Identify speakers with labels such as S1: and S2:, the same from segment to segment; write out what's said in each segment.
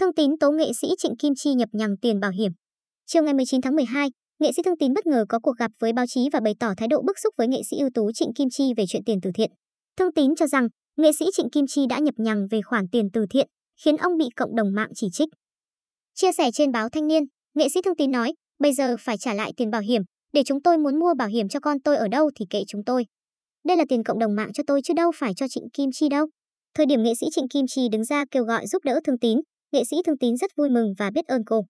S1: Thương Tín tố nghệ sĩ Trịnh Kim Chi nhập nhằng tiền bảo hiểm. Chiều ngày 19 tháng 12, nghệ sĩ Thương Tín bất ngờ có cuộc gặp với báo chí và bày tỏ thái độ bức xúc với nghệ sĩ ưu tú Trịnh Kim Chi về chuyện tiền từ thiện. Thương Tín cho rằng nghệ sĩ Trịnh Kim Chi đã nhập nhằng về khoản tiền từ thiện, khiến ông bị cộng đồng mạng chỉ trích. Chia sẻ trên báo Thanh niên, nghệ sĩ Thương Tín nói, bây giờ phải trả lại tiền bảo hiểm, để chúng tôi muốn mua bảo hiểm cho con tôi ở đâu thì kệ chúng tôi. Đây là tiền cộng đồng mạng cho tôi chứ đâu phải cho Trịnh Kim Chi đâu. Thời điểm nghệ sĩ Trịnh Kim Chi đứng ra kêu gọi giúp đỡ Thương Tín, nghệ sĩ Thương Tín rất vui mừng và biết ơn cô.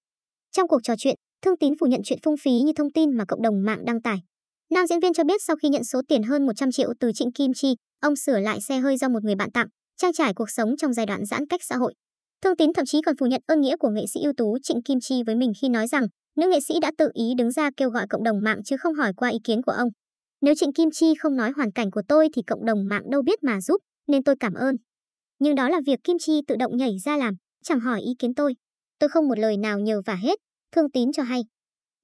S1: Trong cuộc trò chuyện, Thương Tín phủ nhận chuyện phung phí như thông tin mà cộng đồng mạng đăng tải. Nam diễn viên cho biết sau khi nhận số tiền hơn 100 triệu từ Trịnh Kim Chi, ông sửa lại xe hơi do một người bạn tặng, trang trải cuộc sống trong giai đoạn giãn cách xã hội. Thương Tín thậm chí còn phủ nhận ơn nghĩa của nghệ sĩ ưu tú Trịnh Kim Chi với mình khi nói rằng nữ nghệ sĩ đã tự ý đứng ra kêu gọi cộng đồng mạng chứ không hỏi qua ý kiến của ông. Nếu Trịnh Kim Chi không nói hoàn cảnh của tôi thì cộng đồng mạng đâu biết mà giúp, nên tôi cảm ơn. Nhưng đó là việc Kim Chi tự động nhảy ra làm, chẳng hỏi ý kiến tôi. Tôi không một lời nào nhờ vả hết, Thương Tín cho hay.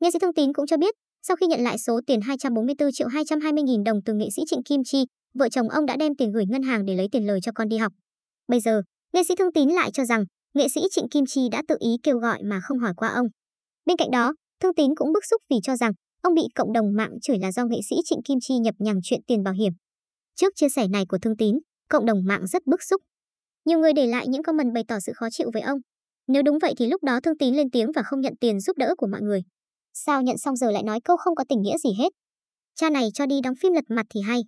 S1: Nghệ sĩ Thương Tín cũng cho biết, sau khi nhận lại số tiền 244 triệu 220 nghìn đồng từ nghệ sĩ Trịnh Kim Chi, vợ chồng ông đã đem tiền gửi ngân hàng để lấy tiền lời cho con đi học. Bây giờ, nghệ sĩ Thương Tín lại cho rằng nghệ sĩ Trịnh Kim Chi đã tự ý kêu gọi mà không hỏi qua ông. Bên cạnh đó, Thương Tín cũng bức xúc vì cho rằng ông bị cộng đồng mạng chửi là do nghệ sĩ Trịnh Kim Chi nhập nhằng chuyện tiền bảo hiểm. Trước chia sẻ này của Thương Tín, cộng đồng mạng rất bức xúc. Nhiều người để lại những comment bày tỏ sự khó chịu với ông. Nếu đúng vậy thì lúc đó Thương Tín lên tiếng và không nhận tiền giúp đỡ của mọi người. Sao nhận xong giờ lại nói câu không có tình nghĩa gì hết? Cha này cho đi đóng phim lật mặt thì hay.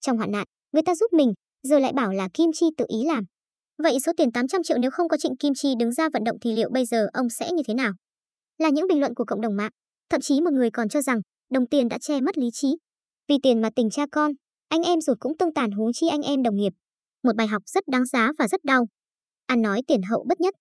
S1: Trong hoạn nạn, người ta giúp mình, giờ lại bảo là Kim Chi tự ý làm. Vậy số tiền 800 triệu nếu không có Trịnh Kim Chi đứng ra vận động thì liệu bây giờ ông sẽ như thế nào? Là những bình luận của cộng đồng mạng. Thậm chí một người còn cho rằng đồng tiền đã che mất lý trí. Vì tiền mà tình cha con, anh em ruột cũng tương tàn huống chi anh em đồng nghiệp. Một bài học rất đáng giá và rất đau. Ăn nói tiền hậu bất nhất.